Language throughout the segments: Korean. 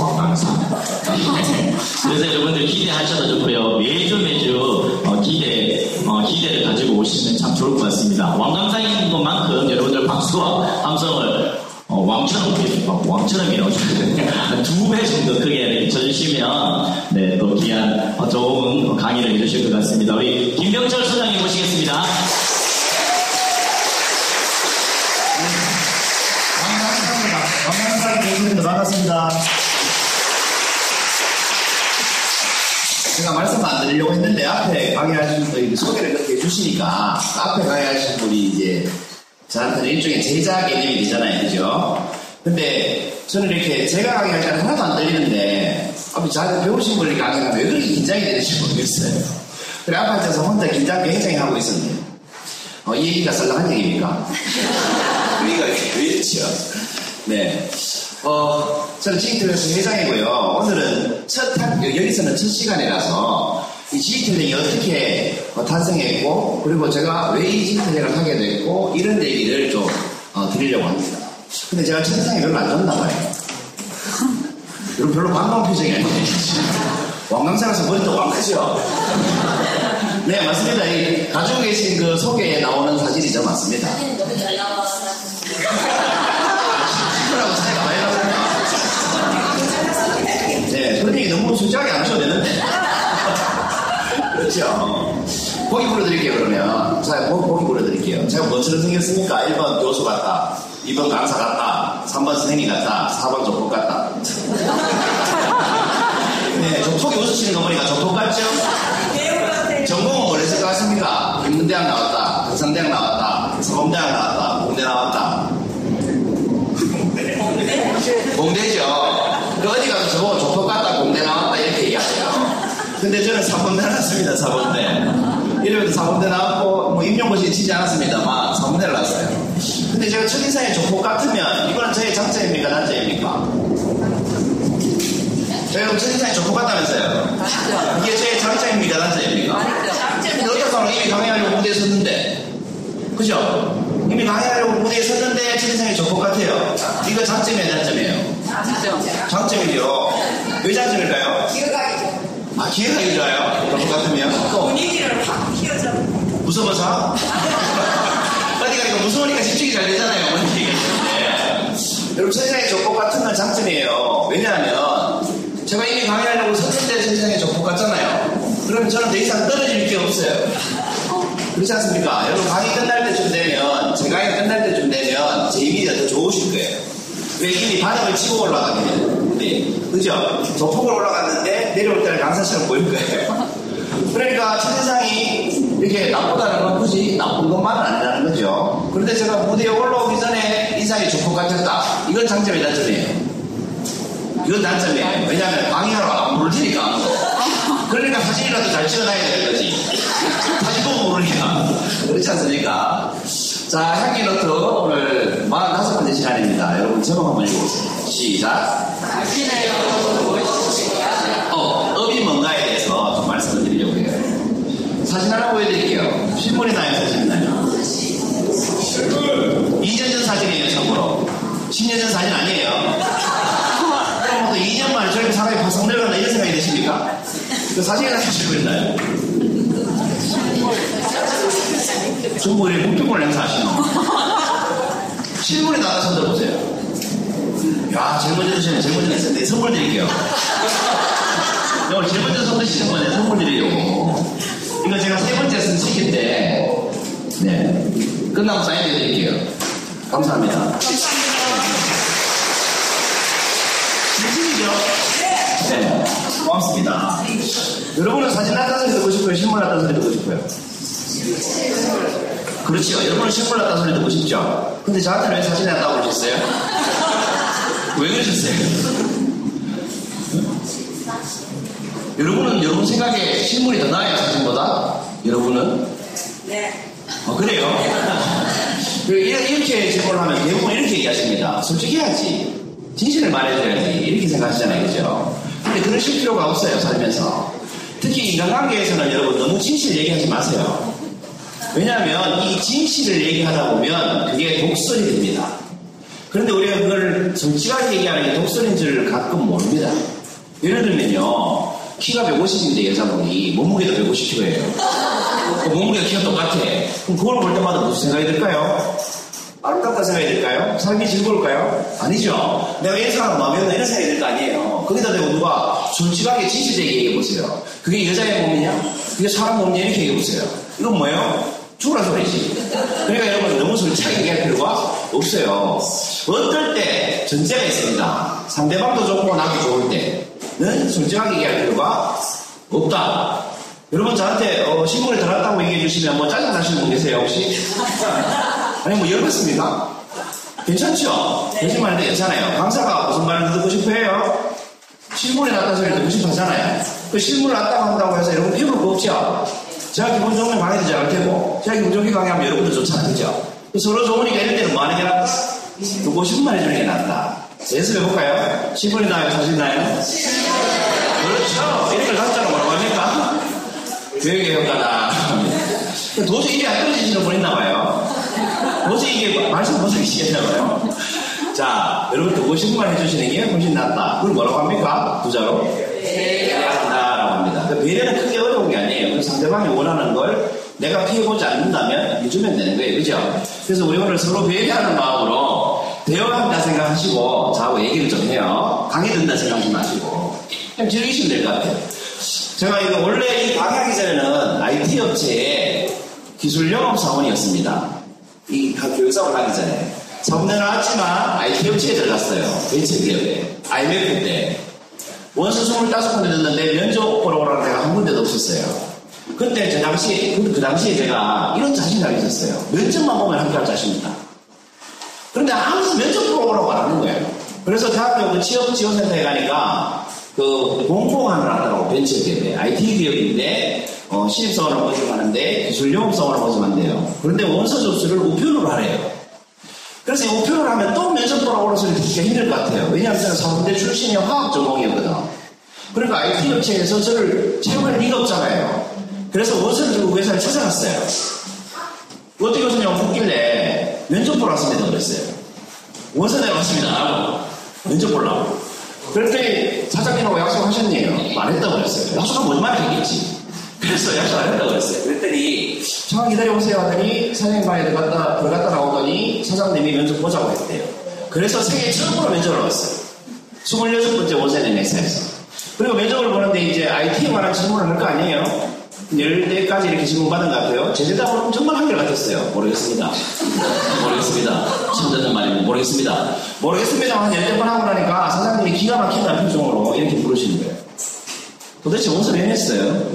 왕강사십니다, 왕강사. 그래서 여러분들 기대하셔도 좋고요. 매주 매주 어, 기대, 어, 기대를 가지고 오시면 참 좋을 것 같습니다. 왕강사인 것만큼 여러분들 박수와 함성을 어, 왕처럼 어, 왕처럼이라고 두배 정도 크게 쳐주시면 네, 또 귀한 어, 좋은 강의를 해주실 것 같습니다. 우리 김병철 소장님 모시겠습니다. 강남산 교수님들 반갑습니다. 제가 말씀 안 드리려고 했는데 앞에 강의하신 분이 소개를 그렇게 해주시니까 앞에 강의하신 분이 이제 저한테는 일종의 제자 개념이 되잖아요. 그죠? 근데 저는 이렇게 제가 강의할 때는 하나도 안 들리는데 앞에 저한테 배우신 분이 강의하면 왜 그렇게 긴장이 되는지 모르겠어요. 그래 앞에 앉아서 혼자 긴장 굉장히 하고 있었는데 어, 이 얘기가 썰렁한 얘기입니까? 우리가 왜 이렇죠? 네. 어, 저는 지기틀에서 회장이고요. 오늘은 첫, 학, 여기서는 첫 시간이라서 이 지기틀링이 어떻게 어, 탄생했고, 그리고 제가 왜 이 지기틀링을 하게 됐고, 이런 얘기를 좀 어, 드리려고 합니다. 근데 제가 첫상이 별로 안 좋나 봐요. 여러분 별로 반가운 표정이 아니에요. 왕강사라서 머리도 왕크죠? 네, 맞습니다. 이 가지고 계신 그 소개에 나오는 사진이죠. 맞습니다. 너무 잘 나와서 친구라고 차이가 많이 나잖아요. 네, 얘기 너무 솔직하게 안 하셔도 되는데. 그렇죠. 보기 불러드릴게요, 그러면. 자, 보, 보기 불러드릴게요. 제가 뭐처럼 생겼습니까? 1번 교수 같다. 2번 강사 같다. 3번 선생님 같다. 4번 조폭 같다. 네, 조폭이 웃으시는 거 보니까 조폭 같죠? 전공은 뭘 했을 것 같습니까? 인문대학 나왔다. 경상대학 나왔다. 서범대학 나왔다. 공대 나왔다. 공대죠. 그 어디 가서 저보고 조폭 같다, 공대 나왔다, 이렇게 얘기하세요. 근데 저는 4번대 나왔습니다, 4번대. 이러면서 4번대 나왔고, 뭐 임용고시 치지 않았습니다만, 4번대를 나왔어요. 근데 제가 첫인상에 조폭 같으면, 이거는 저의 장점입니까, 단점입니까? 제가 그럼 첫인상에 조폭 같다면서요? 이게 저의 장점입니까, 단점입니까? 어떤 사람은 이미 강의하려고 무대에 섰는데, 그죠? 이미 강의하려고 무대에 섰는데 첫인상에 조폭 같아요. 이거 장점이에요, 단점이에요? 장점이죠. 왜 장점일까요? 아, 기회가 좋아요. 그런 것 같으면. 또, 분위기를 확 키워줘. 무서워서? 어디 가니까 무서우니까 집중이 잘 되잖아요. 얘기했는데. 여러분, 세상에 조폭 같은 건 장점이에요. 왜냐하면, 제가 이미 강의하려고 섰는데 세상에 조폭 같잖아요. 그러면 저는 더 이상 떨어질 게 없어요. 그렇지 않습니까? 여러분, 강의 끝날 때쯤 되면, 제 강의 끝날 때쯤 되면, 제 이미지가 더 좋으실 거예요. 왜 이미 바닥을 치고 올라가게 네. 그죠? 조폭을 올라갔는데 내려올 때는 강사처럼 보일 거예요. 그러니까 첫인상이 이렇게 나쁘다는 건 굳이 나쁜 것만은 아니라는 거죠. 그런데 제가 무대에 올라오기 전에 인상이 조폭 같았다. 이건 장점이 단점이에요. 이건 단점이에요. 왜냐하면 강의하러 안 아무도. 그러니까 사진이라도 잘 찍어놔야 되는 거지. 사진 보고 모르니까. 그렇지 않습니까? 자, 향기 노트 오늘 45번째 시간입니다. 여러분 제목 한번 읽어보세요. 시작. 어, 업이 뭔가에 대해서 좀 말씀을 드리려고 해요. 사진 하나 보여드릴게요. 신문이 나요, 사진 나요? 2년 전 사진이에요, 참고로. 10년 전 사진 아니에요. 그럼 뭐 2년 만에 저렇게 사람이 내려가나 이런 생각이 드십니까? 그 사진이 하나 주시고 있나요? 이렇게 국경을 행사하시노. 실물에 나가 손 들어보세요. 야, 제일 먼저 드시면 제일 먼저 했는데 선물 드릴게요. 오늘 제일 먼저 손 드시는 거네, 선물 드리려고. 이거 제가 세 번째 쓴 책인데, 네. 끝나고 사인 해 드릴게요. 감사합니다. 진심이죠? 네. 고맙습니다. 여러분은 사진 났다는 소리 듣고 싶어요? 신문 났다는 소리 듣고 싶어요? 그렇죠. 여러분은 신문 났다는 소리 듣고 싶죠? 근데 저한테는 왜 사진 났다고 그러셨어요? 왜 그러셨어요? 여러분은 여러분 생각에 신문이 더 나아요, 사진보다? 여러분은? 네. 어, 그래요? 이렇게 제보를 하면 대부분 이렇게 얘기하십니다. 솔직해야지. 진실을 말해줘야지. 이렇게 생각하시잖아요. 그죠? 근데 그러실 필요가 없어요. 살면서. 특히 인간관계에서는 여러분 너무 진실 얘기하지 마세요. 왜냐하면 이 진실을 얘기하다 보면 그게 독설이 됩니다. 그런데 우리가 그걸 솔직하게 얘기하는 게 독설인 줄 가끔 모릅니다. 예를 들면요. 키가 150인데 여자분이 몸무게도 150kg예요. 몸무게가 키가 똑같아. 그럼 그걸 볼 때마다 무슨 생각이 들까요? 아름답다 생각이 들까요? 삶이 즐거울까요? 아니죠. 내가 이 사람 든다 이런 생각이 들 거 아니에요. 거기다 대고 누가 솔직하게 진실되게 얘기해보세요. 그게 여자의 몸이냐? 그게 사람 몸이냐? 이렇게 얘기해보세요. 이건 뭐예요? 죽으라 소리지. 그러니까 여러분 너무 솔직하게 얘기할 필요가 없어요. 어떨 때 전제가 있습니다. 상대방도 좋고 나도 좋을 때는 솔직하게 얘기할 필요가 없다. 여러분 저한테 어, 신문을 들었다고 얘기해 주시면 뭐 짜증 나시는 분 계세요 혹시? 아니 뭐 열받습니까? 괜찮죠? 거짓말인데 괜찮아요. 강사가 무슨 말을 듣고 싶어 해요? 실물이 났다 소리 듣고 싶어 하잖아요. 그 실물 났다고 한다고 해서 여러분 피부를 거 없죠? 제가 좋으면 강의되지 않을 테고 제가 좋게 강의하면 여러분도 좋잖아요. 그죠? 서로 좋으니까 이럴 때는 뭐 하는 게 낫다? 듣고 싶은 말 해주는 게 낫다. 연습해볼까요? 실물이 나요? 사실 나요? 그렇죠. 이렇게 가짜로 뭐라고 합니까? 교육의 효과다. 도저히 입이 안 떨어지시는 분 있나 봐요. 도저히 이게 말씀 못하기 시겠나 봐요. 자, 여러분 듣고 싶은 말 해주시는 게 훨씬 낫다. 그걸 뭐라고 합니까? 부자로? 배려한다라고 합니다. 그 배려는 상대방이 원하는 걸 내가 피해보지 않는다면 해주면 되는 거예요. 그죠? 그래서 우리 오늘 서로 배려하는 마음으로 대화한다 생각하시고 저하고 얘기를 좀 해요. 강의 듣는다 생각하지 마시고. 그냥 즐기시면 될 것 같아요. 제가 이거 원래 이 강의하기 전에는 IT 업체의 기술 영업 사원이었습니다. 이 교육 사원 하기 전에. 3년 나왔지만 IT 업체에 들어갔어요. 벤처 기업에. IMF 때. 원서 25군데 넣는데 면접 보러 오라는 데가 한 군데도 없었어요. 그때 저 당시, 그, 그 당시에 제가 이런 자신감이 있었어요. 면접만 보면 합격할 자신 있다. 그런데 아무도 면접 보러 오라고 안 하는 거예요. 그래서 대학교 그 취업 지원센터에 가니까 그 공공함을 하더라고 벤처 기업에 IT 기업인데 어, 신입사원을 모집하는데 기술 영업사원을 모집한대요. 그런데 원서 접수를 우편으로 하래요. 그래서 우편으로 하면 또 면접 보러 소리 듣기가 힘들 것 같아요. 왜냐하면 저는 사범대 출신이 화학 전공이었거든. 그러니까 IT 업체에서 저를 채용할 리가 없잖아요. 그래서 원서를 들고 회사에 찾아갔어요. 어떻게 오셨냐고 묻길래 면접 보러 왔습니다. 그랬어요. 내가 왔습니다. 면접 보려고. 그랬더니 사장님하고 약속하셨네요. 말했다고 그랬어요. 약속하면 뭔말 하겠지. 그래서 약속 안 했다고 그랬어요. 그랬더니 잠깐 기다려보세요 하더니 사장님 방에 들어갔다, 들어갔다 나오더니 사장님이 면접 보자고 했대요. 그래서 세계 처음으로 면접을 왔어요. 26번째 원세는 회사에서. 그리고 면접을 보는데 이제 IT에 관한 질문을 할 거 아니에요? 10대까지 이렇게 질문 받은 것 같아요. 제 대답은 정말 한결같았어요. 모르겠습니다. 모르겠습니다. 듣는 말이면 모르겠습니다. 모르겠습니다. 한 10번 하고 나니까 사장님이 기가 막힌다는 표정으로 이렇게 부르시는 거예요. 도대체 원서 왜 냈어요?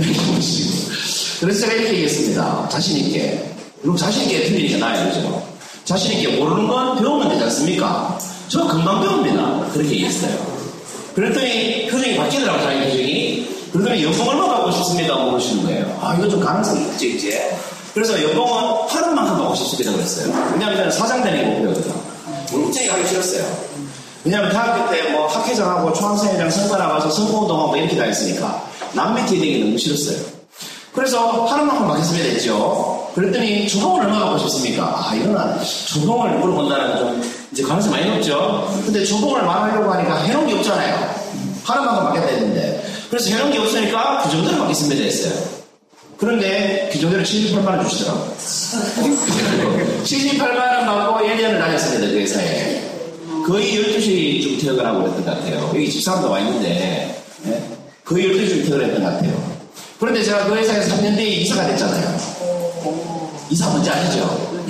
그래서 제가 이렇게 얘기했습니다. 자신있게. 그럼 자신있게 틀리니까 나야 그죠? 자신있게 모르는 건 배우면 되지 않습니까? 저 금방 배웁니다. 그렇게 얘기했어요. 그랬더니 표정이 바뀌더라고요, 자기 표정이. 그러더니 연봉 얼마 받고 싶습니다. 물으시는 거예요. 아, 이거 좀 가능성이 있지, 이제. 그래서 연봉은 하루만큼 받고 싶습니다. 그랬어요. 왜냐하면 저는 사장 되는 목표거든요. 굉장히 하기 싫었어요. 왜냐하면 대학교 때 뭐 학회장하고 초학생회장 선거 나가서 선거운동하고 뭐 이렇게 다 했으니까 남 밑에 되기 너무 싫었어요. 그래서 하루만큼 받겠습니다 했죠. 그랬더니 주봉을 얼마 받고 싶습니까? 아, 이거는 주봉을 물어본다는 좀 이제 가능성이 많이 높죠. 근데 주봉을 말하려고 하니까 해놓은 게 없잖아요. 하루만큼 받겠다 했는데. 그래서 해놓은 게 없으니까 그 정도로 받겠습니다 했어요. 그런데 그 정도로 78만 원 주시더라고요. 78만 원 받고 1년을 다녔습니다, 그 회사에. 거의 12시쯤 퇴근을 하고 그랬던 것 같아요. 여기 집사람도 와 있는데, 네? 거의 12시쯤 퇴근을 했던 것 같아요. 그런데 제가 그 회사에서 3년 뒤에 이사가 됐잖아요. 이사 뭔지 아시죠?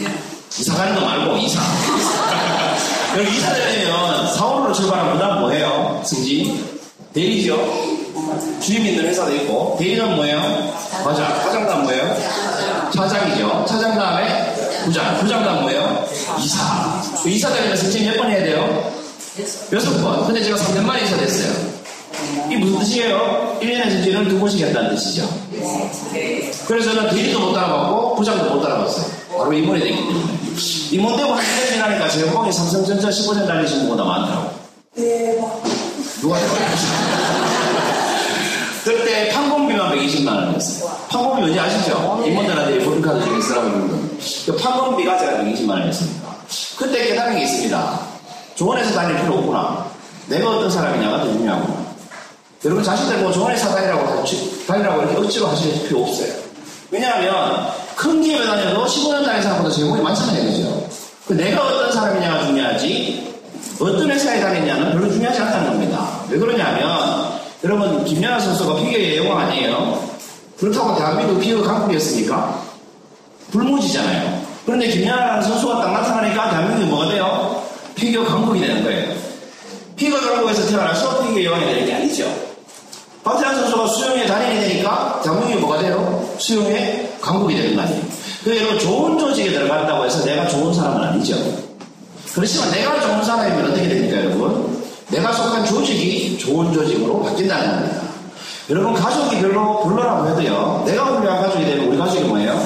이사 가는 거 말고 이사. 여기 이사 되려면 4월로 출발하면 그 다음 뭐예요? 승진? 대리죠? 주임 있는 회사도 있고, 대리는 뭐예요? 맞아. 과장 다음 뭐예요? 차장이죠. 차장 다음에 부장. 부장 다음 뭐예요? 이사. 그 이사 되려면 승진 몇 번 해야 돼요? 여섯 번. 근데 제가 3년 만에 이사 됐어요. 이게 무슨 뜻이에요? 1년에 승진을 두 번씩 했다는 뜻이죠. 그래서 저는 대리도 못 따라갔고, 부장도 못 따라갔어요. 바로 임원이 됐기 때문에. 임원 되고 한 1년 지나니까 제 연봉이 삼성전자 15년 달리신 분보다 많더라고. 대박. 누가 대박이지? 그때 판공비만 120만 원이었어요. 판공비 뭔지 아시죠? 임원들한테 보증카드 중에 쓰라고 그러는 거. 그 판공비가 제가 120만 원이었습니다. 그때 깨달은 게 있습니다. 조원에서 다닐 필요 없구나. 내가 어떤 사람이냐가 더 중요하구나. 여러분 자신들 뭐 조원에서 다니라고, 다니라고 이렇게 억지로 하실 필요 없어요. 왜냐하면 큰 기업에 다녀도 15년 다닌 사람보다 제목이 많잖아요. 그죠? 그 내가 어떤 사람이냐가 중요하지 어떤 회사에 다니냐는 별로 중요하지 않다는 겁니다. 왜 그러냐면 여러분 김연아 선수가 피겨의 여왕 아니에요? 그렇다고 대한민국 피겨 강국이었습니까? 불모지잖아요. 그런데 김연아라는 선수가 딱 나타나니까 대한민국이 뭐가 돼요? 피겨 강국이 되는 거예요. 피겨 강국에서 태어나서 피겨 여왕이 되는 게 아니죠. 박태환 선수가 수영에 단연이 되니까 대한민국이 뭐가 돼요? 수영의 강국이 되는 거 아니에요. 그 여러분 좋은 조직에 들어간다고 해서 내가 좋은 사람은 아니죠. 그렇지만 내가 좋은 사람이면 어떻게 됩니까 여러분? 내가 속한 조직이 좋은 조직으로 바뀐다는 겁니다. 여러분 가족이 별로 별로라고 해도요. 내가 훌륭한 가족이 되면 우리 가족이 뭐예요?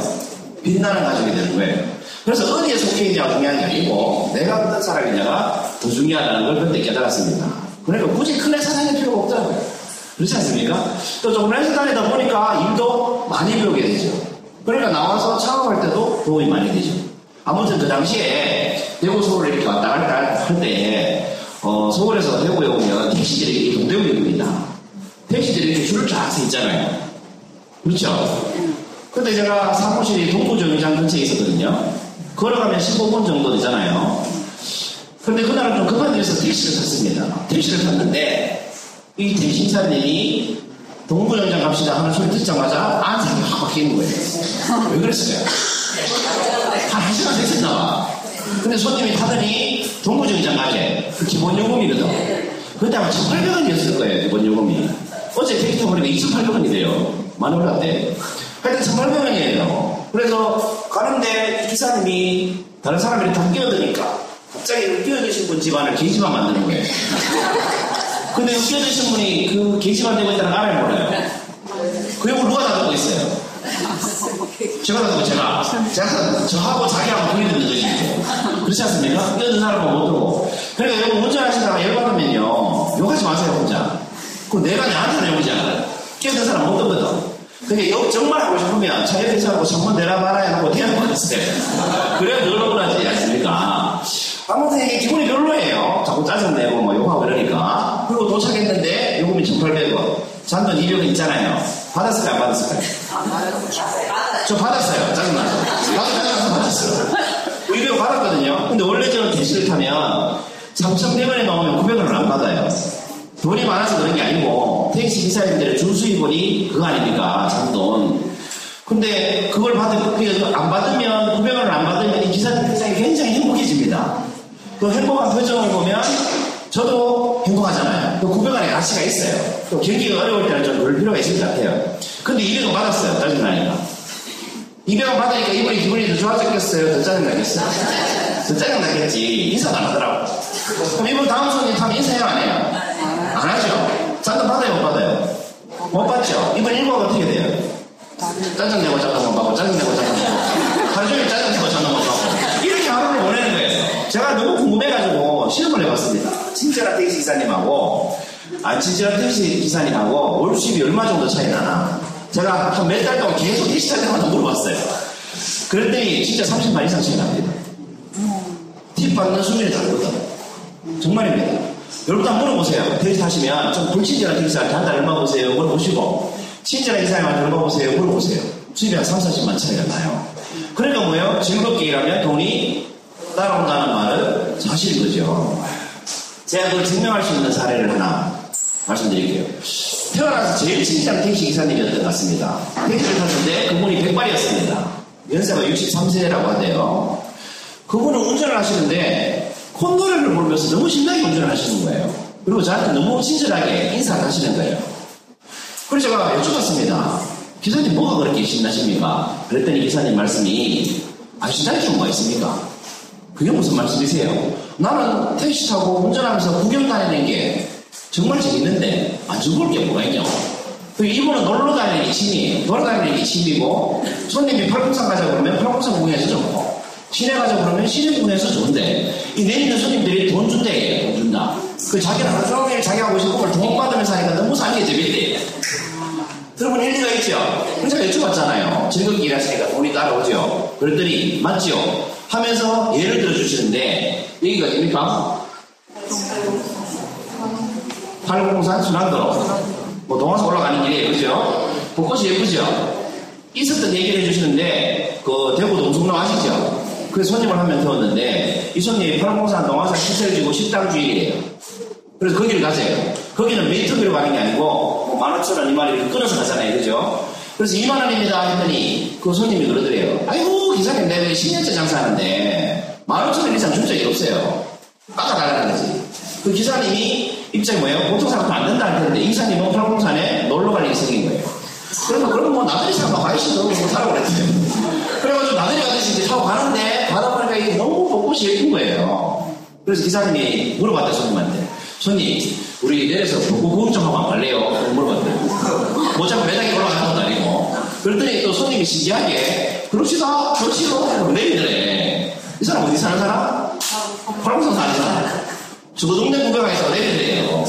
빛나는 가족이 되는 거예요. 그래서 어디에 속해 있냐가 중요한 게 아니고 내가 어떤 사람이냐가 더 중요하다는 걸 그때 깨달았습니다. 그러니까 굳이 큰 회사 다닐 필요가 없더라고요. 그렇지 않습니까? 또 조금 회사 다니다 보니까 일도 많이 배우게 되죠. 그러니까 나와서 창업할 때도 도움이 많이 되죠. 아무튼 그 당시에 대구 서울을 이렇게 왔다 갔다 할 때, 어, 서울에서 대구에 오면 택시들이 이렇게 동대구입니다. 택시들이 이렇게 줄을 쫙 서 있잖아요. 그렇죠? 근데 제가 사무실이 동부정류장 근처에 있었거든요. 걸어가면 15분 정도 되잖아요. 근데 그날은 좀 급한 데서 택시를 탔습니다. 택시를 탔는데, 이 택시 기사님이 동부정류장 갑시다 하는 소리 듣자마자 안색이 확 바뀌는 거예요. 왜 그랬어요? 한 1시간 됐었나 봐. 근데 손님이 타더니 동부정장 가게. 그 기본 요금이거든. 그때 아마 1,800원이었을 거예요, 기본 요금이. 어제 택시 타보니까 2,800원이 돼요. 많이 올랐대. 하여튼 1,800원이에요. 그래서 가는데 기사님이 다른 사람들이 다 끼어드니까 갑자기 끼어드신 분 집안을 게시판 만드는 거예요. 근데 끼어드신 분이 그 게시판 되고 있다는 걸 알아요, 몰라요? 그 욕을 누가 다 듣고 있어요? 듣고 제가 제가 저하고 자기하고 분이 듣는 거지 그렇지 않습니까? 뛰어든 사람은 못 들고 그러니까 여러분 운전하시다가 열받으면요. 욕하지 마세요 혼자. 그럼 내가 나한테는 욕이지 않아요. 뛰어든 사람 못 듣거든. 근데 욕 정말 하고 싶으면 차 옆에서 하고 전문 내려봐라 해놓고 대놓고 하세요. 그래야 늘 억울하지 않습니까? 아무튼 이게 기분이 별로예요. 자꾸 짜증내고 뭐 욕하고 이러니까. 그리고 도착했는데 요금이 1,800원. 잔돈 200원 있잖아요. 받았을까요 안 받았을까요? 저 받았어요. 짜증나서. 짜증나서 받았어요. 의료 받았거든요. 근데 원래 저는 택시를 타면 3,100원에 나오면 900원을 안 받아요. 돈이 많아서 그런 게 아니고 택시 기사님들의 주수입원이 그거 아닙니까? 잔돈. 근데 그걸 받으면 안 받으면 900원을 안 받으면 이 기사님 표정이 굉장히 행복해집니다. 그 행복한 표정을 보면 저도 행복하잖아요. 그 900원의 가치가 있어요. 또 경기가 어려울 때는 좀 그럴 필요가 있을 것 같아요. 근데 200원 받았어요. 짜증나니까. 200원 받으니까 이분이 기분이 더 좋아졌겠어요? 더 짜증나겠어요? 더 짜증나겠지. 인사도 안 하더라고. 그럼 이분 다음 손님 타면 인사해요? 안 해요? 안 하죠? 잔돈 받아요? 못 받아요? 못 받죠? 이분 일과가 어떻게 돼요? 짜증내고 잔돈 못 받고, 짜증내고 잔돈 못 받고, 하루 종일 짜증내고 잔돈 못 받고. 이렇게 하루를 보내는 거예요. 제가 너무 궁금해가지고 실험을 해봤습니다. 친절한 택시 기사님하고, 안 친절한 택시 기사님하고 월 수입이 얼마 정도 차이 나나. 제가 한 몇 달 동안 계속 탈 때마다 물어봤어요. 그랬더니 진짜 30만 이상 차이 납니다. 팁 받는 수준이 다르거든. 정말입니다. 여러분도 한번 물어보세요. 택시 타시면 좀 불친절한 택시한테 한달 얼마 보세요. 물어보시고 친절한 기사님한테 얼마 보세요. 물어보세요. 수입이 한 3, 40만 차이가 나요. 그러니까 뭐예요? 즐겁게 일하면 돈이 따라온다는 말은 사실인 거죠. 제가 그걸 증명할 수 있는 사례를 하나 말씀드릴게요. 태어나서 제일 친절한 택시 기사님이었던 것 같습니다. 택시를 탔는데 그분이 백발이었습니다. 연세가 63세라고 하대요. 그분은 운전을 하시는데 콧노래를 부르면서 너무 신나게 운전을 하시는 거예요. 그리고 저한테 너무 친절하게 인사를 하시는 거예요. 그래서 제가 여쭤봤습니다. 기사님 뭐가 그렇게 신나십니까? 그랬더니 기사님 말씀이 아 신나게 좀 뭐가 있습니까? 그게 무슨 말씀이세요? 나는 택시 타고 운전하면서 구경 다니는 게 정말 재밌는데 안 즐거울 게 뭐가 있냐고. 그 이분은 놀러 게 취미예요. 놀러 게 취미고 손님이 팔공산 가자고 그러면 팔공산 구경해서 좋고 시내 가자고 그러면 시내 구경해서 좋은데 이 내리는 손님들이 돈 준대 돈 준다. 그 자기는 종일 자기 하고 싶은 걸 돈 받으면서 하니까 너무 사는 게 재밌대. 들어보면 일리가 있죠? 그래서 여쭤봤잖아요. 즐겁게 일하시니까 돈이 따라오죠? 그랬더니, 맞죠? 하면서 예를 들어 주시는데, 여기가 됩니까? 팔공산 순환도로. 뭐, 동화서 올라가는 길이에요. 그죠? 벚꽃이 예쁘죠? 있었던 얘기를 해주시는데, 그, 대구 동성로 아시죠? 그래서 손님을 한 명 태웠는데, 이 손님이 팔공산 동화사 시설지구 식당 주인이에요. 그래서 거기를 가세요. 거기는 미터기로 가는 게 아니고, 뭐, 만 오천 원, 이만 원 이렇게 끊어서 가잖아요. 그죠? 그래서 2만 원입니다 했더니, 그 손님이 그러더래요. 아이고, 기사님, 내가 10년째 장사하는데, 만 오천 원 이상 준 적이 없어요. 깎아달라는 거지. 그 기사님이 입장이 뭐예요? 보통 사람도 안 된다 할 텐데, 이 기사님은 팔공산에 놀러 갈 일이 생긴 거예요. 그러면, 그럼 뭐, 나들이 사람 가이시도 뭐 사라고 그랬어요. 그래가지고 나들이 가듯이 이제 타고 가는데, 가다 보니까 이게 너무 벚꽃이 예쁜 거예요. 그래서 기사님이 물어봤대, 손님한테. 손님, 우리 내려서 벚꽃 구경 좀 하고 안 갈래요? 물어봤대. 뭐 자꾸 매장에 올라가는 것도 아니고. 그랬더니 또 손님이 신기하게, 그럽시다, 좋지요. 내리더래. 이 사람 어디 사는 사람? 팔공산 사는 사람. 저도 동네 구경에서 내리더래요.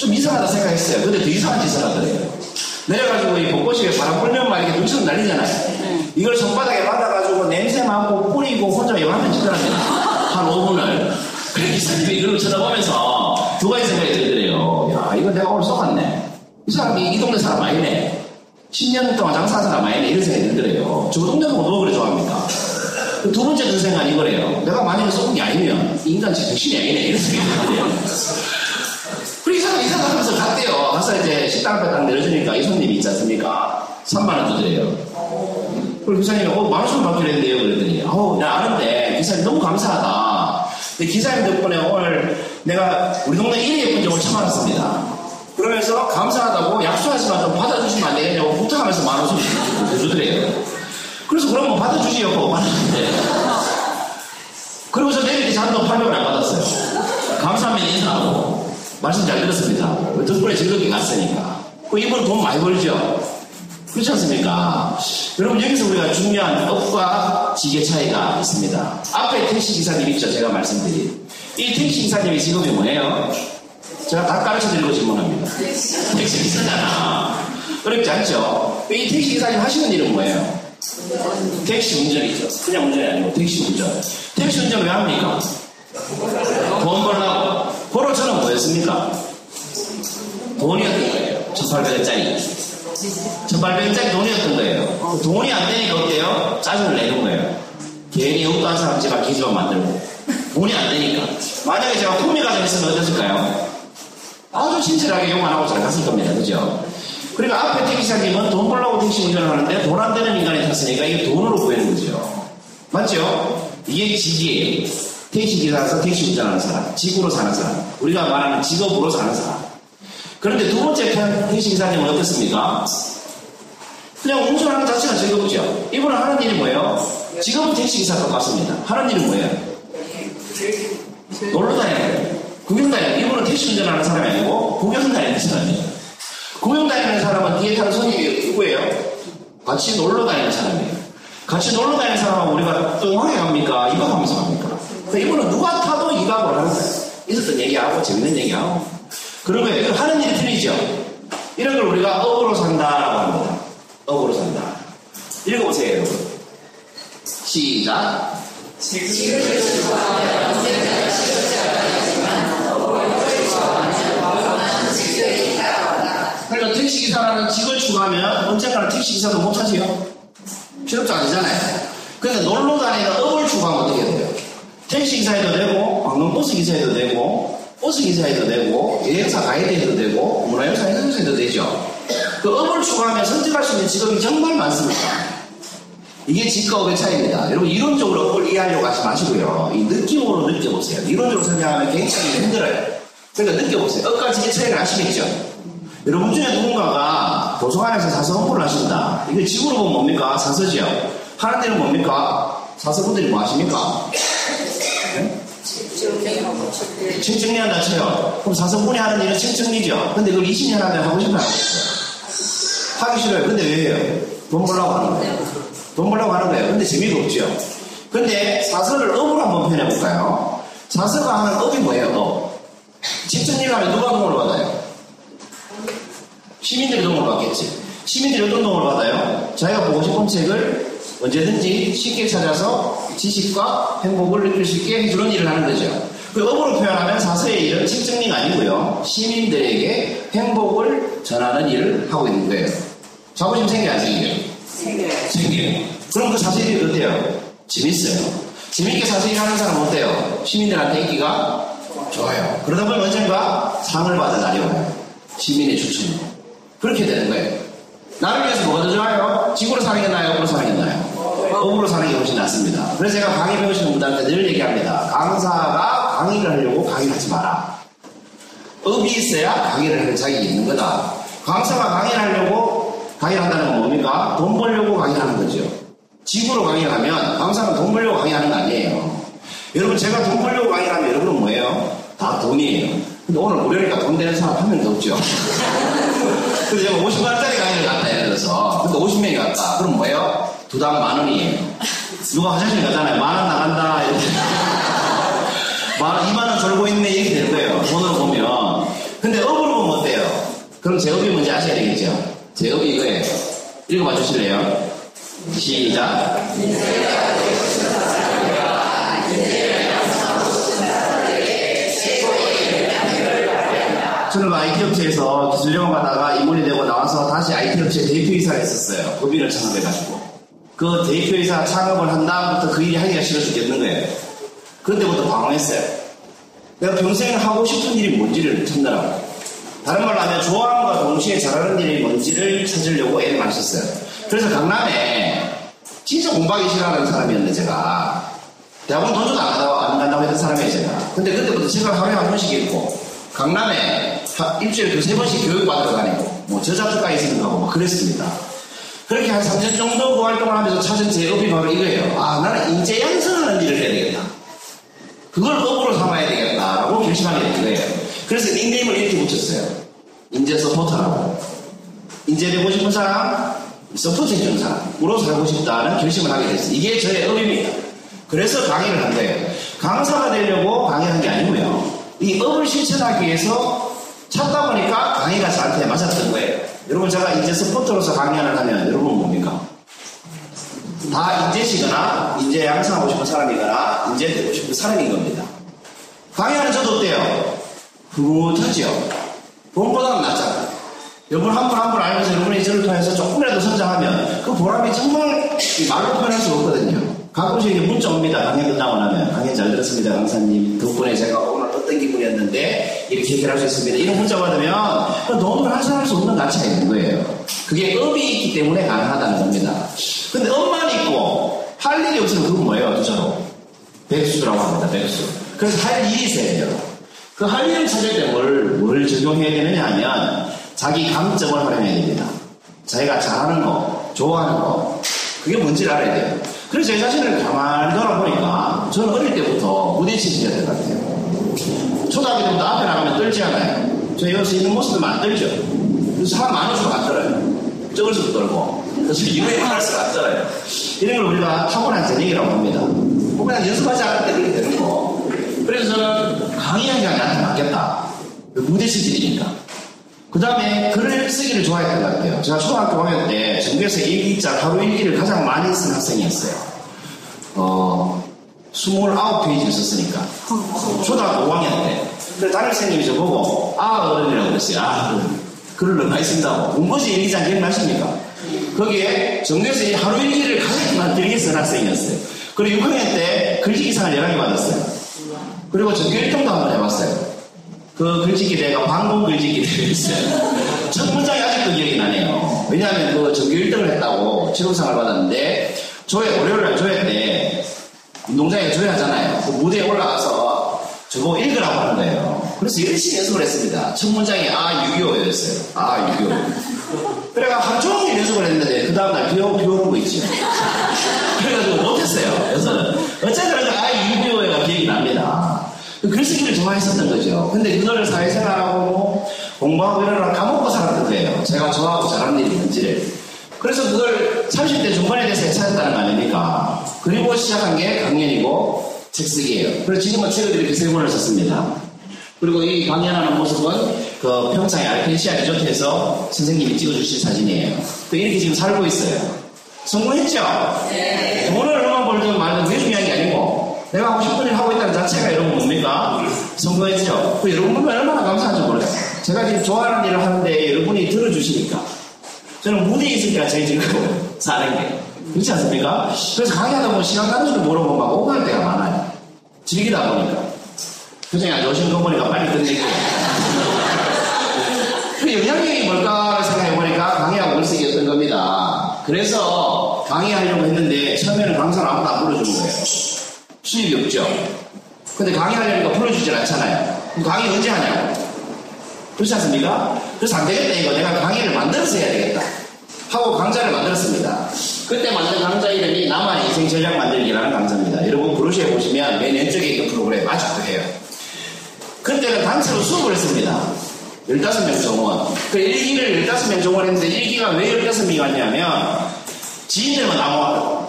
좀 이상하다 생각했어요. 근데 더 이상한 짓을 하더래요. 내려가지고 이 벚꽃이 바람 불면 막 이렇게 눈처럼 날리잖아요. 이걸 손바닥에 받아가지고 냄새 맡고 뿌리고 혼자 영화면 찍더랍니다. 한 5분을. 그래 기사님이 이걸 쳐다보면서 두 가지 생각이 들더래요. 야, 이거 내가 오늘 쏘았네. 이 사람이 이 동네 사람 아니네. 10년 동안 장사한 사람 아니네. 이런 생각이 들더래요. 저 동네가 뭐 그래 좋아합니까? 두 번째 든 생각은 이거래요. 내가 만약에 쏘은 게 아니면 인간 정신이 아니네. 이런 생각이 들더래요. 그리고 이 사람 이 생각하면서 갔대요. 가서 이제 식당 앞에 딱 내려주니까 이 손님이 있지 않습니까? 3만원 주더래요. 그리고 기사님이, 어, 만 원씩 받기로 했는데요. 그랬더니, 어, 나 아는데, 기사님 너무 감사하다. 근데 기사님 덕분에 오늘 내가 우리 동네 1위 예쁜 점을 알았습니다. 그러면서 감사하다고 약속하지만 좀 받아주시면 안 되겠냐고 부탁하면서 만 원씩 주더래요. 그래서 그러면 받아주지요. 그거 받았는데. 그리고 저 내릴 때 잔돈 800원 안 받았어요. 감사하면 인사하고. 말씀 잘 들었습니다. 덕분에 즐겁게 갔으니까. 그 이분 돈 많이 벌죠? 그렇지 않습니까? 여러분 여기서 우리가 중요한 업과 지계 차이가 있습니다. 앞에 택시 기사님 있죠? 제가 말씀드린. 이 택시 기사님의 직업이 뭐예요? 제가 다 가르쳐 드리고 질문합니다. 택시 기사잖아. 어렵지 않죠? 이 택시 기사님 하시는 일은 뭐예요? 택시 운전이죠. 그냥 운전이 아니고 택시 운전. 택시 운전 왜 합니까? 돈 벌라고. 저는 뭐였습니까? 돈이었던 거예요. 1800원짜리. 1800원짜리 돈이었던 거예요. 돈이 안 되니까 어때요? 짜증을 내는 거예요. 괜히 엉뚱한 사람 집안 기지만 만들고. 돈이 안 되니까. 만약에 제가 품위 가정 있으면 어땠을까요? 아주 친절하게 욕안 하고 잘 갔을 겁니다. 그죠? 그리고 앞에 택시사님은 돈 벌라고 택시 운전을 하는데 돈 안 되는 인간이 탔으니까 이게 돈으로 보이는 거죠. 맞죠? 이게 직이에요. 택시 기사에서 택시 운전하는 사람, 직으로 사는 사람, 우리가 말하는 직업으로 사는 사람. 그런데 두 번째 편 택시 기사님은 어떻습니까? 그냥 운전하는 자체가 즐겁죠. 이분은 하는 일이 뭐예요? 직업은 택시 기사 똑같습니다. 하는 일은 뭐예요? 놀러 다니는 거예요. 구경 다니는. 이분은 택시 운전하는 사람이 아니고 구경 다니는 사람이에요. 구경 다니는 사람은 뒤에 타는 손님이 누구예요? 같이 놀러 다니는 사람이에요. 같이 놀러 다니는 사람은 우리가 뚱하게 갑니까? 이박하면서 갑니까? 그러니까 이분은 누가 타도 이박으로 하는 거예요. 있었던 얘기하고 재밌는 얘기하고 그런 거예요. 하는 일이 틀리죠. 이런 걸 우리가 업으로 산다라고 합니다. 업으로 산다. 읽어보세요, 여러분. 시작. 그러 하면 언젠가는 택시기사도 못하지요. 실업자 아니잖아요. 그러니까 놀러 다니는 업을 추구하면 어떻게 돼요? 택시기사에도 되고, 기사에도 되고, 버스 기사에도 되고, 여행사 가이드 해도 되고, 문화유산 해도 되죠. 그 업을 추구하면 선택할 수 있는 직업이 정말 많습니다. 이게 직업의 차이입니다. 여러분 이론적으로 업을 이해하려고 하지 마시고요. 이 느낌으로 느껴보세요. 이론적으로 설명하면 굉장히 힘들어요. 그러니까 느껴보세요. 업과 직의 차이를 아시겠죠? 여러분 중에 누군가가 도서관에서 사서 홍보를 하신다. 이게 직으로 보면 뭡니까? 사서지요. 하는 데는 뭡니까? 사서분들이 뭐 하십니까? 네? 책 정리한다 쳐요. 그럼 사서분이 하는 일은 책 정리죠. 근데 그걸 20년 하면 하고 싶어요? 하기 싫어요. 근데 왜 해요? 돈 벌라고 하는 거예요. 돈 벌라고 하는 거예요. 근데 재미가 없죠. 근데 사서를 업으로 한번 표현해볼까요? 사서가 하는 업이 뭐예요? 업. 책 정리를 하면 누가 도움을 받아요? 시민들이 도움을 받겠지. 시민들이 어떤 도움을 받아요? 자기가 보고 싶은 책을 언제든지 쉽게 찾아서 지식과 행복을 느낄 수 있게 해주는 일을 하는 거죠. 그 업으로 표현하면 사서의 일은 책 정리가 아니고요. 시민들에게 행복을 전하는 일을 하고 있는 거예요. 자부심 생겨 안 생겨요? 생겨요. 생겨요. 그럼 그 사실이 어때요? 재밌어요. 재밌게 사실 하는 사람은 어때요? 시민들한테 인기가 좋아요. 그러다 보면 언젠가 상을 받은 날이 와요. 시민의 추천으로. 그렇게 되는 거예요. 나를 위해서 뭐가 더 좋아요? 지구로 사는 게 나아요? 업으로 사는 게 나아요? 업으로 사는 게 훨씬 낫습니다. 그래서 제가 강의 배우시는 분들한테 늘 얘기합니다. 강사가 강의를 하려고 강의를 하지 마라. 업이 있어야 강의를 할 자격이 있는 거다. 강사가 강의를 하려고 강의를 한다는 건 뭡니까? 돈 벌려고 강의를 하는 거죠. 지구로 강의를 하면 강사는 돈 벌려고 강의하는 거 아니에요. 여러분 제가 돈 벌려고 강의를 하면 여러분은 뭐예요? 다 돈이에요. 근데 오늘 무료니까 돈 되는 사람 한 명도 없죠. 근데 제가 50만 원짜리 강의를 갔다 예를 들어서 근데 50명이 갔다. 그럼 뭐예요? 두당 만 원이에요. 누가 화장실 가잖아요. 만 원 나간다. 이렇게. 만 2만 원 졸고 있네 이렇게 되는 거예요. 돈으로 보면. 근데 업으로 보면 어때요? 그럼 제 업이 뭔지 아셔야 되겠죠? 제 업이 이거예요. 읽어봐 주실래요? 시작. 저는 그 IT 업체에서 기술 영어 받다가 임원이 되고 나와서 다시 IT 업체 대표이사를 했었어요. 법인을 창업해가지고. 그 대표이사 창업을 한 다음부터 그 일이 하기가 싫어 죽겠는 거예요. 그때부터 방황했어요. 내가 평생 하고 싶은 일이 뭔지를 찾느라고. 다른 말로 하면 좋아하는 것과 동시에 잘하는 일이 뭔지를 찾으려고 애를 많이 썼어요. 그래서 강남에 진짜 공부하기 싫어하는 사람이었는데 제가 대학원 돈 줘도 안 간다고, 안 간다고 했던 사람이에요 제가. 근데 그때부터 책을 하루에 한 번씩 읽고 강남에 하- 일주일에 두세 번씩 교육 받으러 다니고 뭐 저자주가에 생각하고 뭐 그랬습니다. 그렇게 한 3년 정도 그 활동을 하면서 찾은 제 업이 바로 이거예요. 아 나는 인재 양성하는 일을 해야 되겠다. 그걸 업으로 삼아야 되겠다라고 결심하게 된 거예요. 그래서 닉네임을 이렇게 붙였어요. 인재 서포터라고. 인재 되고 싶은 사람, support 해주는 사람으로 살고 싶다는 결심을 하게 됐어요. 이게 저의 업입니다. 그래서 강의를 한 거예요. 강사가 되려고 강의한 게 아니고요. 이 업을 실천하기 위해서 찾다 보니까 강의가 저한테 맞았던 거예요. 여러분 제가 인재 서포터로서 강연을 하면 여러분 뭡니까? 다 인재시거나 인재 양성하고 싶은 사람이거나 인재 되고 싶은 사람인 겁니다. 강의하는 저도 어때요? 흐뭇하지요? 본보다는 낫잖아요. 여러분 한 분 한 분 알면서 여러분이 저를 통해서 조금이라도 성장하면 그 보람이 정말 이 말로 표현할 수 없거든요. 가끔씩 문자 옵니다. 강연 끝나고 나면 강연 잘 들었습니다. 강사님 덕분에 제가 어떤 기분이었는데 이렇게 해결할 수 있습니다. 이런 문자 받으면 너무 환상할 수 없는 가치가 있는 거예요. 그게 업이 있기 때문에 가능하다는 겁니다. 근데 업만 있고 할 일이 없으면 그건 뭐예요? 진짜로 백수라고 합니다. 백수. 그래서 할 일이 있어야 돼요. 그 할 일을 찾을 때 뭘, 뭘 적용해야 되느냐 하면 자기 강점을 활용해야 됩니다. 자기가 잘하는 거, 좋아하는 거, 그게 뭔지를 알아야 돼요. 그래서 제 자신을 가만히 돌아보니까 저는 어릴 때부터 무대 체질이었던 것 같아요. 초등학교 때부터 앞에 나가면 떨지 않아요. 저 여기서 있는 모습들만 안 떨죠. 그래서 사람 많을수록 안 떨어요. 적을수록 떨고. 그래서 이후에 많을수록 안 떨어요. 이런 걸 우리가 타고난 재능이라고. 뭐 그냥 연습하지 때 그렇게 되는 거. 그래서 저는 강의하기가 나한테 맞겠다. 무대 체질이니까. 그 다음에 글을 쓰기를 좋아했던 것 같아요. 제가 초등학교 5학년 때 전교에서 일기장 하루 일기를 가장 많이 쓴 학생이었어요. 어, 29페이지를 썼으니까. 초등학교 5학년 때. 그래서 담임선생님이 저보고, 아, 어른이라고 그랬어요. 아, 어른. 너무 많이 쓴다고. 본거지 일기장 기억나십니까? 거기에 전교에서 이 하루 일기를 가장 길게 쓴 학생이었어요. 그리고 6학년 때 글짓기상을 11개 받았어요. 그리고 전교 1등도 한번 해봤어요. 그 글짓기 대회가 방공 글짓기 대회였어요. 첫 문장이 아직도 기억이 나네요. 왜냐하면 그 전교 1등을 했다고 지도상을 받았는데 조회 월요일날 조회 때 운동장에 조회하잖아요. 그 무대에 올라가서 저보고 읽으라고 하는 거예요. 그래서 열심히 연습을 했습니다. 첫 문장이 아 6.25였어요. 아 6.25. 그래가 하루 종일 연습을 했는데 그 다음날 비, 오- 비 오는 거 있죠. 그래가지고 못했어요. 연습은. 어쨌든 아 6.25가 기억이 납니다. 글쓰기를 좋아했었던 거죠. 근데 그거를 사회생활하고 뭐 공부하고 이러느라 까먹고 살았던 거예요. 제가 좋아하고 잘하는 일이 뭔지를. 그래서 그걸 30대 중반에 돼서 찾았다는 거 아닙니까? 그리고 시작한 게 강연이고 책쓰기예요. 그래서 지금은 책을 이렇게 세 권을 썼습니다. 그리고 이 강연하는 모습은 그 평창의 알펜시아 리조트에서 선생님이 찍어주신 사진이에요. 또 이렇게 지금 살고 있어요. 성공했죠? 네. 돈을 얼마 벌든 말든 그게 중요한 게 아니고 내가 하고 싶은 일 하고 있다는 자체가 여러분 뭡니까? 성공했죠? 그 여러분 보면 얼마나 감사한지 몰라요. 제가 지금 좋아하는 일을 하는데 여러분이 들어주시니까 저는 무대에 있으니까 제일 즐거워요. 사는 게. 그렇지 않습니까? 그래서 강의하다 보면 시간 가는 줄도 모르고 막 오갈 때가 많아요. 즐기다 보니까. 표정이 안 좋으신 거 보니까 빨리 끝내고. 그 영향력이 뭘까를 생각해 보니까 강의하고 글쓰기였던 겁니다. 그래서 강의하려고 했는데 처음에는 강사를 아무도 안 불러주는 거예요. 수입이 없죠. 근데 강의하려니까 불러주질 않잖아요. 그럼 강의 언제 하냐고. 그렇지 않습니까? 그래서 안 되겠다 이거 내가 강의를 만들어서 해야 되겠다. 하고 강좌를 만들었습니다. 그때 만든 강좌 이름이 나만 인생 전략 만들기라는 강좌입니다. 여러분 브로시에 보시면 맨 왼쪽에 있는 프로그램 아직도 해요. 그때는 단체로 수업을 했습니다. 15명 정원. 그 1기를 15명 정원했는데 1기가 왜 15명이 왔냐면 지인들만 나와고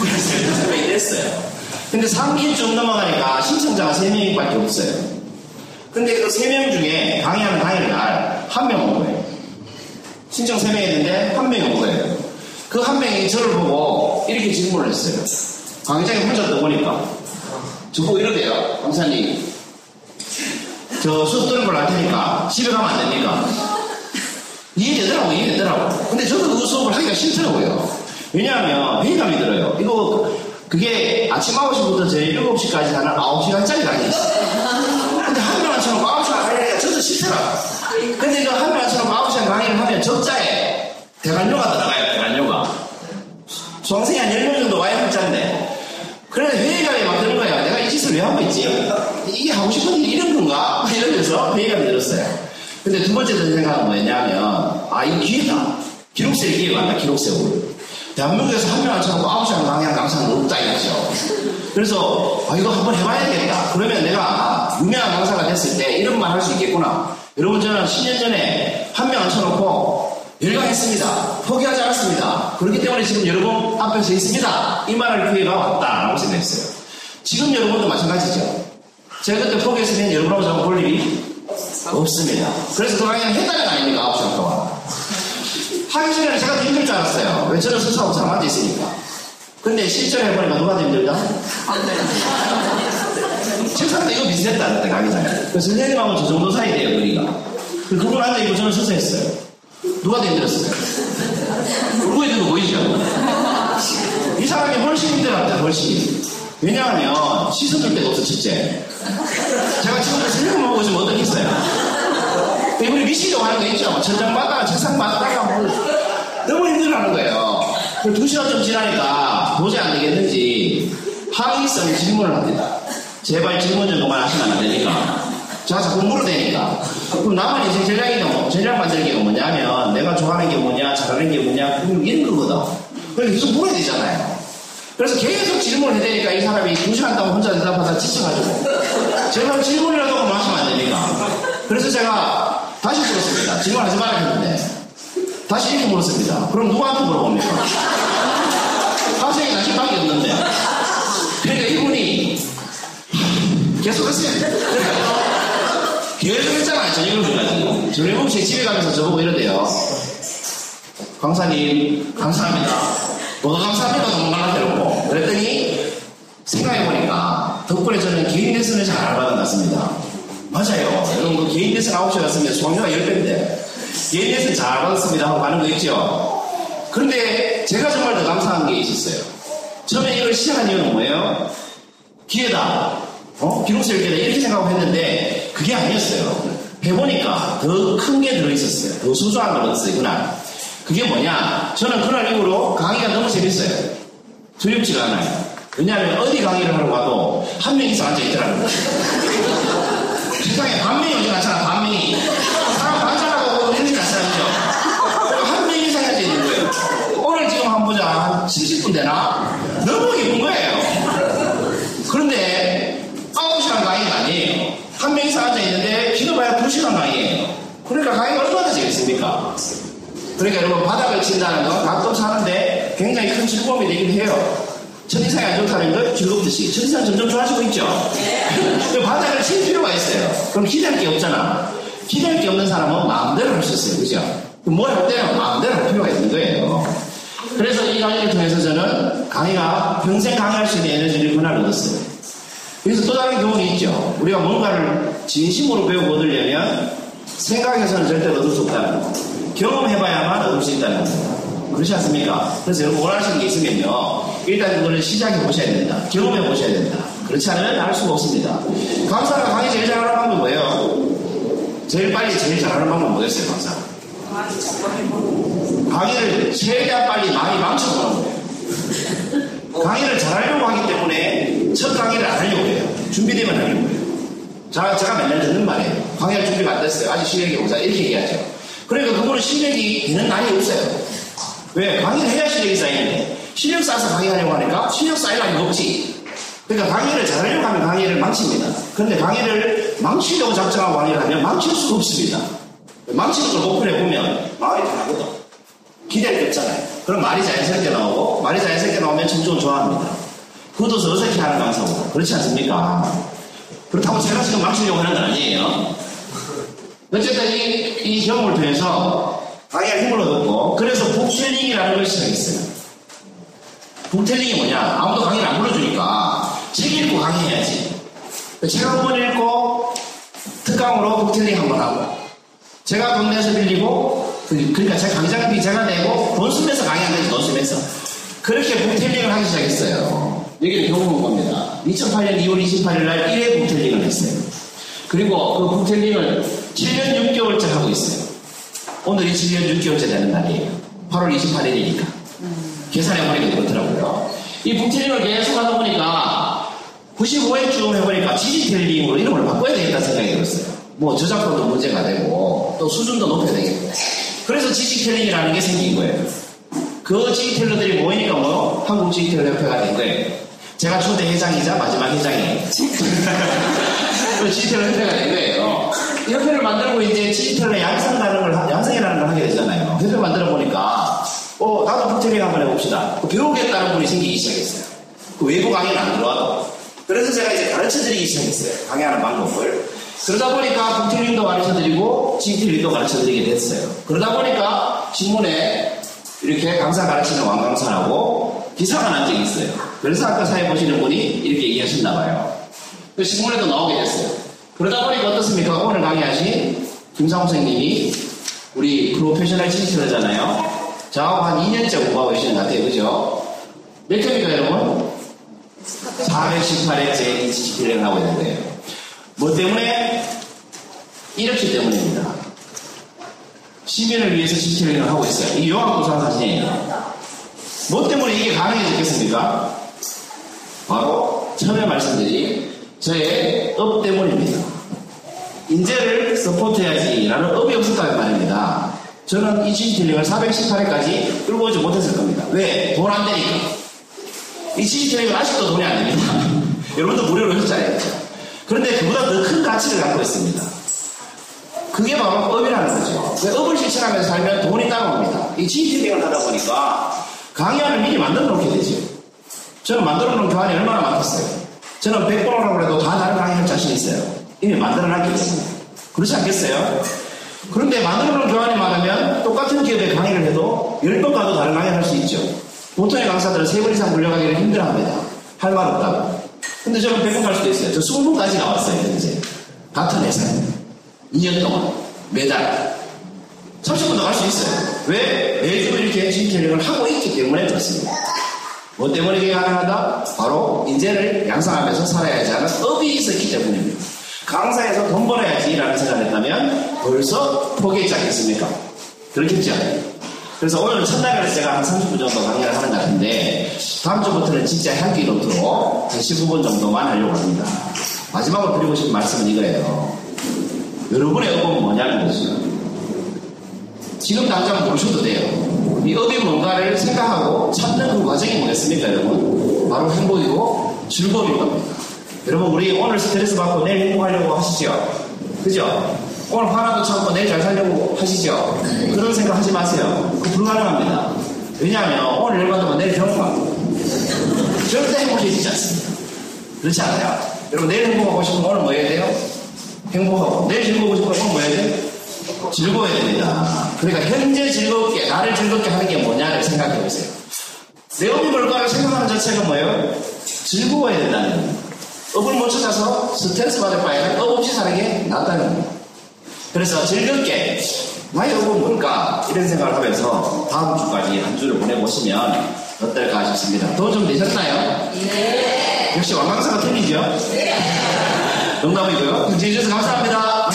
그래서 15명이 됐어요. 근데 3기 좀 넘어가니까 신청자가 3명밖에 없어요. 근데 그 3명 중에 강의하는 강의를 날한 명 온 거예요. 신청 3명 했는데 한 명이 온 거예요. 그 한 명이 저를 보고 이렇게 질문을 했어요. 강의장에 혼자 떠보니까 저보고 이러대요. 강사님 저 수업 들은 걸알 테니까 집에 가면 안 됩니까? 이해되더라고, 이해되더라고. 근데 저도 그 수업을 하기가 싫더라고요. 왜냐하면 회의감이 들어요. 이거, 그게 아침 9시부터 저희 7시까지 하는 9시간짜리 강의 있어요. 근데 한 쳐놓고 9시간 강의하기가 저도 싫더라고. 근데 이거 한 쳐놓고 9시간 강의를 하면 적자에 대관료가 들어가요. 수강생이 한 10명 정도 와야 한자인데. 그래 회의감이 막 드는 거야. 내가 이 짓을 왜 하고 있지? 이게 하고 싶은 일이 이런 건가? 이러면서 회의감이 들었어요. 근데 두 번째 든 생각은 뭐였냐면, 아, 이 기회다. 기록세 기회가 왔다, 기록세 올. 대한민국에서 한 명안 쳐놓고 아홉 시간 강의한 강사는 없다 이거죠. 그래서, 아, 이거 한번 해봐야 되겠다. 그러면 내가 유명한 강사가 됐을 때 이런 말 할 수 있겠구나. 여러분, 저는 10년 전에 한 명 안 쳐놓고 열강했습니다. 포기하지 않았습니다. 그렇기 때문에 지금 여러분 앞에 서 있습니다. 이 말할 기회가 왔다라고 생각했어요. 지금 여러분도 마찬가지죠. 제가 그때 포기했으면 여러분하고 저하고 볼 일이 없습니다. 그래서 그 강의는 했다는 거 아닙니까? 9시간 동안. 하기 전에는 제가 더 힘들 줄 알았어요. 왜 저는 스스로하고 잘 앉아있으니까. 근데 실전에 해보니까 누가 더 힘들다? 책상도 이거 비슷했다, 그때 강의장에. 그래서 선생님하고 저 정도 사이 돼요, 거리가. 그분 앉아있고 저는 서서 했어요. 누가 더 힘들었어요? 울고 있는 거 보이죠? 이 사람이 훨씬 힘들었다, 훨씬. 왜냐하면 씻어줄 데가 없어, 첫째. 제가 생각만 보고 있으면 어떻겠어요? 이분이 미시려고 하는 거 있죠? 천장 받다가 책상 받다가 뭐 너무 힘들어하는 거예요. 두 시간 좀 지나니까 도저히 안 되겠는지 항의성 질문을 합니다. 제발 질문 좀 그만하시면 안 되니까. 제가 자꾸 물어대니까. 그럼 나만 인생 전략이냐, 뭐, 전략 만들기가 뭐냐면, 내가 좋아하는 게 뭐냐, 잘하는 게 뭐냐, 그럼 이런 거거든. 그래서 계속 물어야 되잖아요. 그래서 계속 질문을 해대니까 이 사람이 두 시간 동안 혼자 대답하다 지쳐가지고. 제발 질문이라도 그만하시면 안 됩니까? 그래서 제가 다시 물었습니다. 질문하지 말라 했는데. 다시 이렇게 물었습니다. 그럼 누구한테 물어봅니까? 학생이 나 힘밖에 없는데. 그러니까 이분이 계속 했어요. 계속 했잖아요. 저녁을 불가지고. 저녁 제 집에 가면서 저보고 이러대요. 강사님, 감사합니다. 뭐가 감사합니까? 너무 말하더라고. 그랬더니 생각해보니까 덕분에 저는 개인 레슨을 잘 같습니다. 맞아요. 여러분 그 개인 레슨 9시에 갔으면 수강료가 10배인데 개인 레슨 잘 받았습니다 하고 가는 거 있죠. 그런데 제가 정말 더 감사한 게 있었어요. 처음에 이걸 시작한 이유는 뭐예요? 기회다. 어? 기록세 기회다. 이렇게 생각하고 했는데 그게 아니었어요. 해보니까 더 큰 게 들어있었어요. 더 소중한 걸 얻었어요, 그날. 그게 뭐냐? 저는 그날 이후로 강의가 너무 재밌어요. 두렵지가 않아요. 왜냐하면 어디 강의를 하러 가도 한 명 이상 앉아있더라고요. 세상에 반 명이 어디 나잖아, 반 명이. 사람 반사라고 이런 게 나타나죠. 한명 이상 앉아있는 거예요. 오늘 지금 한번 보자. 한 70분 되나? 너무 기쁜 거예요. 그런데 9시간 강의가 아니에요. 한 명 이상 앉아있는데 길어봐야 2시간 강의예요. 그러니까 강의가 얼마나 재밌습니까? 그러니까 여러분 바닥을 친다는 건 가끔 사는데 굉장히 큰 즐거움이 되긴 해요. 첫인상이 안 좋다는 걸 즐겁듯이 첫인상 점점 좋아지고 있죠. 그 바닥을 칠 필요가 있어요. 그럼 기대할 게 없잖아. 기대할 게 없는 사람은 마음대로 할 수 있어요. 그죠? 뭘 할 때는 마음대로 할 필요가 있는 거예요. 그래서 이 강의를 통해서 저는 강의가 평생 강의할 수 있는 에너지를 그날 얻었어요. 그래서 또 다른 교훈이 있죠. 우리가 뭔가를 진심으로 배우고 얻으려면 생각해서는 절대 얻을 수 없다는 거. 경험해봐야만 얻을 수 있다는 겁니다. 그렇지 않습니까? 그래서 여러분 원하시는 게 있으면요. 일단 그거를 시작해 보셔야 된다. 경험해 보셔야 된다. 그렇지 않으면 할 수가 없습니다. 강사가 강의 제일 잘하는 방법이 뭐예요? 제일 빨리 제일 잘하는 방법 뭐였어요, 강사가? 많이 접근해보고. 강의를 최대한 빨리 많이 망쳐보는 거예요. 강의를 잘하려고 하기 때문에 첫 강의를 안 하려고 해요. 준비되면 하려고 해요. 자, 제가 맨날 듣는 말이에요. 강의할 준비가 안 됐어요. 아직 실력이 오자. 이렇게 얘기하죠. 그러니까 그거는 실력이 되는 날이 없어요. 왜? 강의를 해야 실력이 쌓이는데 실력 쌓아서 강의하려고 하니까 실력 쌓이려는 게 없지. 그러니까 강의를 잘하려고 하면 강의를 망칩니다. 그런데 강의를 망치려고 작정하고 강의를 하면 망칠 수가 없습니다. 망치는 걸 목표를 해보면 마음이 편하거든. 기대할 게 없잖아요. 그럼 말이 자연스럽게 나오고 말이 자연스럽게 나오면 청중은 좋아합니다. 그것도 어색해 하는 강사고 그렇지 않습니까? 그렇다고 제가 지금 망치려고 하는 건 아니에요. 어쨌든 이, 이 경험을 통해서 강의할 힘을 얻었고 그래서 북텔링이라는 걸 시작했어요. 북텔링이 뭐냐? 아무도 강의를 안 불러주니까 책 읽고 강의해야지. 책한번 읽고 특강으로 북텔링 한 번 하고 제가 돈 내서 빌리고 그- 그러니까 제 강장비 제가 내고 돈 쓰면서 강의하는 거지 돈 쓰면서 그렇게 북텔링을 하기 시작했어요. 여기는 경험한 겁니다. 2008년 2월 28일 날 1회 북텔링을 했어요. 그리고 그 북텔링을 7년 6개월째 하고 있어요. 오늘이 7년 6개월째 되는 날이에요. 8월 28일이니까. 계산해보니까 그렇더라고요. 이 북텔링을 계속 하다 보니까 95회쯤 해보니까 지지텔링으로 이름을 바꿔야 되겠다 생각이 들었어요. 뭐 저작권도 문제가 되고 또 수준도 높여야 되겠고. 그래서 지지텔링이라는 게 생긴 거예요. 그 지지텔러들이 모이니까 뭐 한국 지지텔러 협회가 된 거예요. 제가 초대 회장이자 마지막 회장이에요. 그 지지텔러 협회가 된 거예요. 이 협회를 만들고 이제 지지텔러 양성이라는 걸, 하- 양성이라는 걸 하게 되잖아요. 협회 만들어 보니까, 어, 나도 북텔링 한번 해봅시다. 그 배우겠다는 분이 생기기 시작했어요. 그 외부 강의는 안 들어와도. 그래서 제가 이제 가르쳐 드리기 시작했어요. 강의하는 방법을. 그러다 보니까 북텔링도 가르쳐 드리고, 지지텔링도 가르쳐 드리게 됐어요. 그러다 보니까 신문에 이렇게 강사 가르치는 왕강사라고 기사가 난 적이 있어요. 그래서 아까 사회 보시는 분이 이렇게 얘기하셨나 봐요. 그 신문에도 나오게 됐어요. 그러다 보니까 어떻습니까? 오늘 강의하신 김상호 선생님이 우리 프로페셔널 지지터잖아요. 저하고 한 2년째 공부하고 계시는 것 같아요. 그죠? 몇 회입니까, 여러분? 418회 제 지지기를 하고 있는데요. 뭐 때문에? 이렇기 때문입니다. 시민을 위해서 지지기를 하고 있어요. 이 요한구상 사진이에요. 뭐 때문에 이게 가능해졌겠습니까? 바로 처음에 말씀드린 저의 업 때문입니다. 인재를 support해야지라는 업이 없었다면 말입니다. 저는 이 지지틀링을 418회까지 끌고 오지 못했을 겁니다. 왜? 돈 안 되니까. 이 지지틀링은 아직도 돈이 안 됩니다. 여러분도 무료로 하셨잖아요. 그런데 그보다 더 큰 가치를 갖고 있습니다. 그게 바로 업이라는 거죠. 그 업을 실천하면서 살면 돈이 따라옵니다. 이 지지틀링을 하다 보니까 강의안을 미리 만들어 놓게 되죠. 저는 만들어 놓은 교환이 얼마나 많겠어요. 저는 100번이라고 해도 다 다른 강의 할 자신 있어요. 이미 만들어 때문에. 그렇지 않겠어요? 그런데 만들어 놓은 교환이 많으면 똑같은 기업에 강의를 해도 10번 가도 다른 강의를 할 수 있죠. 보통의 강사들은 3번 이상 불려가기를 힘들어 합니다. 할 말 없다고. 근데 저는 100번 갈 수도 있어요. 저 20번까지 나왔어요, 현재. 같은 회사에. 2년 동안. 매달. 30분도 갈수 있어요. 왜? 매주 이렇게 진퇴력을 하고 있기 때문에 그렇습니다. 뭐 때문에 이게 가능하다? 바로 인재를 양성하면서 살아야지 하는 업이 있었기 때문입니다. 강사에서 돈 벌어야지라는 생각을 했다면 벌써 포기했지 않겠습니까? 그렇겠죠? 그래서 오늘 첫날에 제가 한 30분 정도 강의를 하는 것 같은데 다음 주부터는 진짜 향기 노트로 한 15분 정도만 하려고 합니다. 마지막으로 드리고 싶은 말씀은 이거예요. 여러분의 업은 뭐냐는 거죠. 지금 당장 모르셔도 돼요. 이 업이 뭔가를 생각하고 찾는 그 과정이 뭐겠습니까, 여러분? 바로 행복이고 즐거움인 겁니다. 여러분, 우리 오늘 스트레스 받고 내일 행복하려고 하시죠? 그죠? 오늘 화나도 참고 내일 잘 살려고 하시죠? 그런 생각 하지 마세요. 그거 불가능합니다. 왜냐하면 오늘 열받으면 내일 병원가고 절대 행복해지지 않습니다. 그렇지 않아요? 여러분, 내일 행복하고 싶으면 오늘 뭐 해야 돼요? 행복하고. 내일 즐거우고 싶으면 오늘 뭐 해야 돼요? 즐거워야 됩니다. 그러니까 현재 즐겁게, 나를 즐겁게 하는 게 뭐냐를 생각해 보세요. 내 업이 뭘까를 생각하는 자체가 뭐예요? 즐거워야 된다는 겁니다. 업을 못 찾아서 스트레스 받을 바에는 업 없이 사는 게 낫다는 겁니다. 그래서 즐겁게 나의 업은 뭘까? 이런 생각을 하면서 다음 주까지 한 주를 보내보시면 어떨까 싶습니다. 도움 좀 되셨나요? 네. 역시 왕강사가 틀리죠? 네. 농담이고요. 제주셔서 감사합니다.